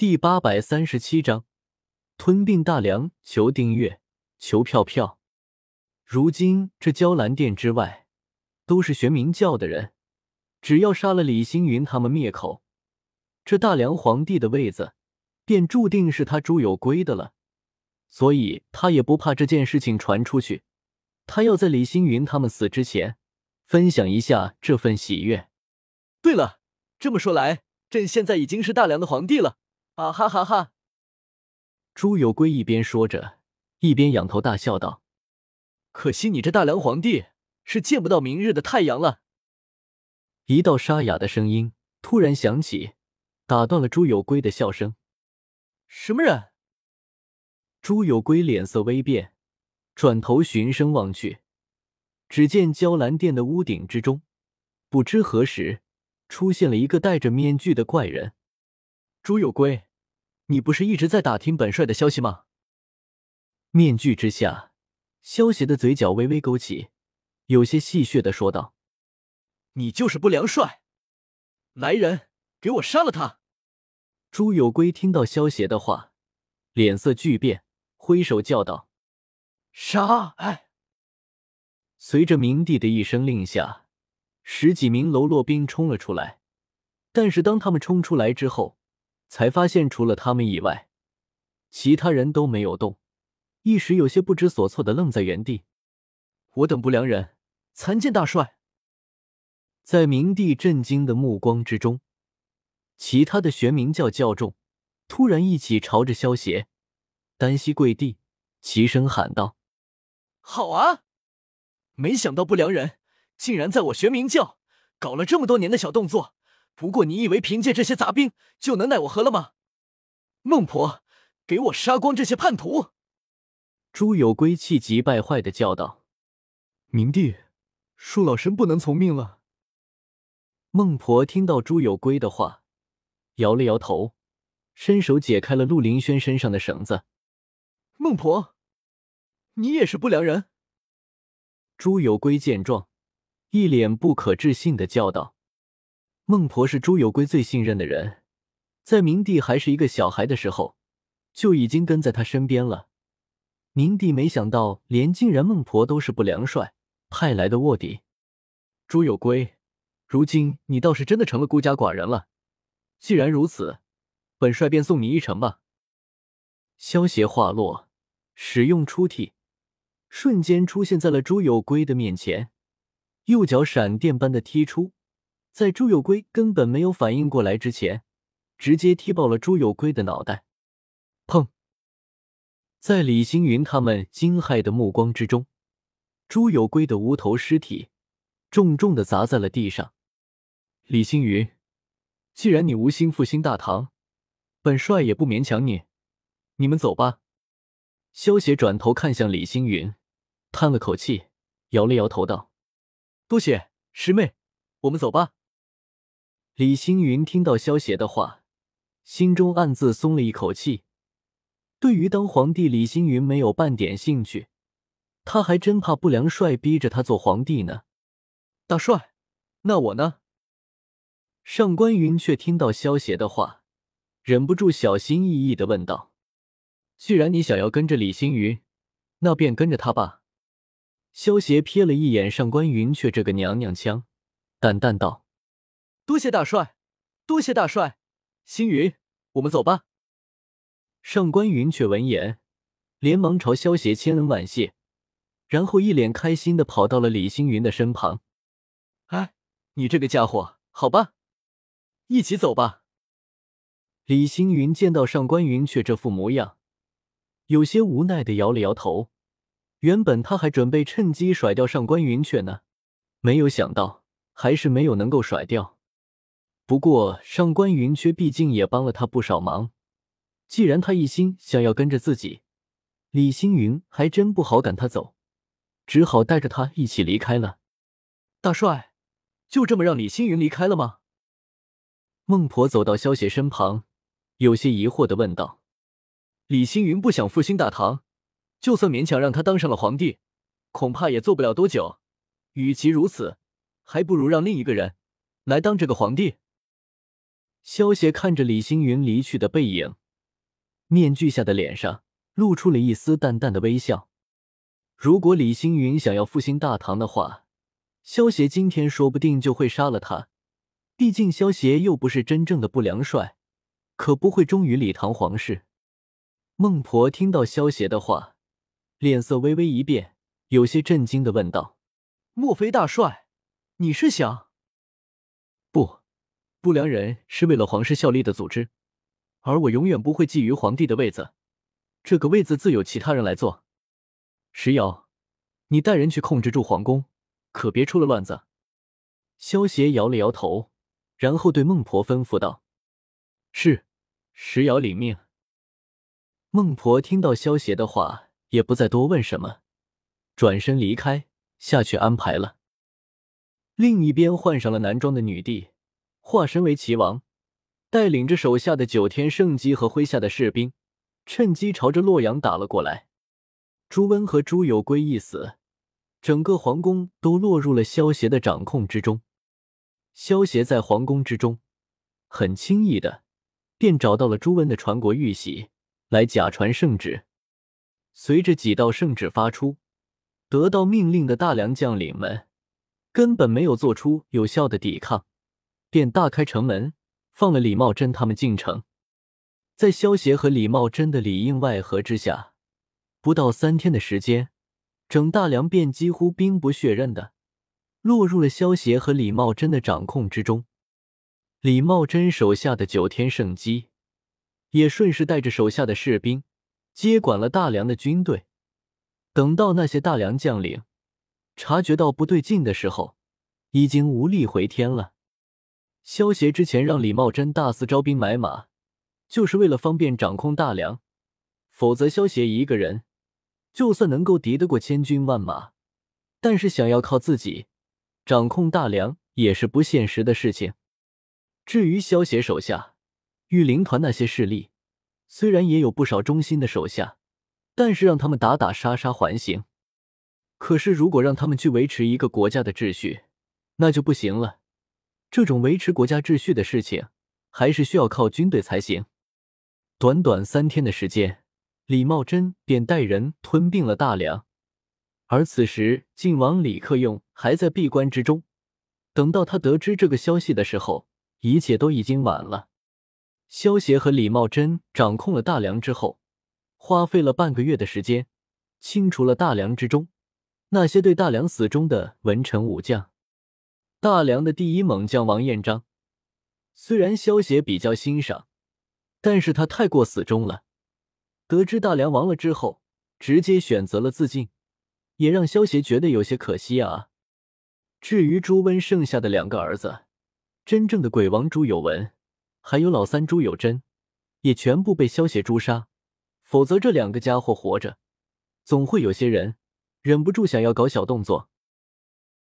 第八百三十七章吞并大梁。求订阅，求票票。如今这娇兰殿之外都是玄冥教的人，只要杀了李星云他们灭口，这大梁皇帝的位子便注定是他朱有圭的了。所以他也不怕这件事情传出去，他要在李星云他们死之前分享一下这份喜悦。对了，这么说来，朕现在已经是大梁的皇帝了。啊哈哈哈！朱有圭一边说着，一边仰头大笑道：“可惜你这大梁皇帝是见不到明日的太阳了。”一道沙哑的声音突然响起，打断了朱有圭的笑声。“什么人？”朱有圭脸色微变，转头循声望去，只见娇兰殿的屋顶之中，不知何时出现了一个戴着面具的怪人。朱有圭。你不是一直在打听本帅的消息吗？面具之下，萧邪的嘴角微微勾起，有些戏谑的说道：“你就是不良帅！来人，给我杀了他！”朱有圭听到萧邪的话，脸色巨变，挥手叫道：“杀！”哎，随着明帝的一声令下，十几名喽啰兵冲了出来。但是当他们冲出来之后，才发现，除了他们以外，其他人都没有动，一时有些不知所措的愣在原地。我等不良人参见大帅。在明帝震惊的目光之中，其他的玄冥教教众突然一起朝着萧邪单膝跪地，齐声喊道：“好啊！没想到不良人竟然在我玄冥教搞了这么多年的小动作。”不过，你以为凭借这些杂兵就能奈我何了吗？孟婆，给我杀光这些叛徒！朱有圭气急败坏的叫道：“明帝，恕老身不能从命了。”孟婆听到朱有圭的话，摇了摇头，伸手解开了陆林轩身上的绳子。孟婆，你也是不良人？朱有圭见状，一脸不可置信的叫道。孟婆是朱有圭最信任的人，在明帝还是一个小孩的时候，就已经跟在他身边了。明帝没想到，连竟然孟婆都是不良帅派来的卧底。朱有圭，如今你倒是真的成了孤家寡人了。既然如此，本帅便送你一程吧。萧邪话落，使用出体，瞬间出现在了朱有圭的面前，右脚闪电般的踢出。在朱有圭根本没有反应过来之前，直接踢爆了朱有圭的脑袋。砰！在李星云他们惊骇的目光之中，朱有圭的无头尸体重重的砸在了地上。李星云，既然你无心复兴大唐，本帅也不勉强你。你们走吧。萧邪转头看向李星云，叹了口气，摇了摇头道：“多谢师妹，我们走吧。”李星云听到萧邪的话，心中暗自松了一口气。对于当皇帝，李星云没有半点兴趣，他还真怕不良帅逼着他做皇帝呢。大帅，那我呢？上官云却听到萧邪的话，忍不住小心翼翼的问道：“既然你想要跟着李星云，那便跟着他吧。”萧邪瞥了一眼上官云却这个娘娘腔，淡淡道。多谢大帅，多谢大帅，星云，我们走吧。上官云却闻言，连忙朝萧邪千恩万谢，然后一脸开心的跑到了李星云的身旁。哎，你这个家伙，好吧，一起走吧。李星云见到上官云却这副模样，有些无奈的摇了摇头。原本他还准备趁机甩掉上官云却呢，没有想到还是没有能够甩掉。不过上官云却毕竟也帮了他不少忙，既然他一心想要跟着自己，李星云还真不好赶他走，只好带着他一起离开了。大帅，就这么让李星云离开了吗？孟婆走到萧邪身旁，有些疑惑的问道：“李星云不想复兴大唐，就算勉强让他当上了皇帝，恐怕也做不了多久。与其如此，还不如让另一个人来当这个皇帝。”萧协看着李星云离去的背影，面具下的脸上露出了一丝淡淡的微笑。如果李星云想要复兴大唐的话，萧协今天说不定就会杀了他。毕竟萧协又不是真正的不良帅，可不会忠于李唐皇室。孟婆听到萧协的话，脸色微微一变，有些震惊的问道：“莫非大帅，你是想……不，良人是为了皇室效力的组织，而我永远不会觊觎皇帝的位子。这个位子自有其他人来做。石瑶，你带人去控制住皇宫，可别出了乱子。”萧协摇了摇头，然后对孟婆吩咐道：“是，石瑶领命。”孟婆听到萧协的话，也不再多问什么，转身离开，下去安排了。另一边，换上了男装的女帝，化身为齐王，带领着手下的九天圣机和麾下的士兵，趁机朝着洛阳打了过来。朱温和朱友圭一死，整个皇宫都落入了萧协的掌控之中。萧协在皇宫之中，很轻易的便找到了朱温的传国玉玺。来假传圣旨，随着几道圣旨发出，得到命令的大梁将领们根本没有做出有效的抵抗，便大开城门，放了李茂贞他们进城。在萧协和李茂贞的里应外合之下，不到三天的时间，整大梁便几乎兵不血刃的落入了萧协和李茂贞的掌控之中。李茂贞手下的九天圣机。也顺势带着手下的士兵接管了大梁的军队。等到那些大梁将领察觉到不对劲的时候，已经无力回天了。萧协之前让李茂贞大肆招兵买马，就是为了方便掌控大梁。否则，萧协一个人就算能够敌得过千军万马，但是想要靠自己掌控大梁也是不现实的事情。至于萧协手下，御灵团那些势力虽然也有不少忠心的手下，但是让他们打打杀杀还行。可是如果让他们去维持一个国家的秩序，那就不行了。这种维持国家秩序的事情，还是需要靠军队才行。短短三天的时间，李茂贞便带人吞并了大梁。而此时，晋王李克用还在闭关之中。等到他得知这个消息的时候，一切都已经晚了。萧协和李茂贞掌控了大梁之后，花费了半个月的时间，清除了大梁之中那些对大梁死忠的文臣武将。大梁的第一猛将王彦章，虽然萧协比较欣赏，但是他太过死忠了。得知大梁亡了之后，直接选择了自尽，也让萧协觉得有些可惜啊。至于朱温剩下的两个儿子，真正的鬼王朱有文。还有老三朱有贞，也全部被萧协诛杀。否则这两个家伙活着，总会有些人忍不住想要搞小动作。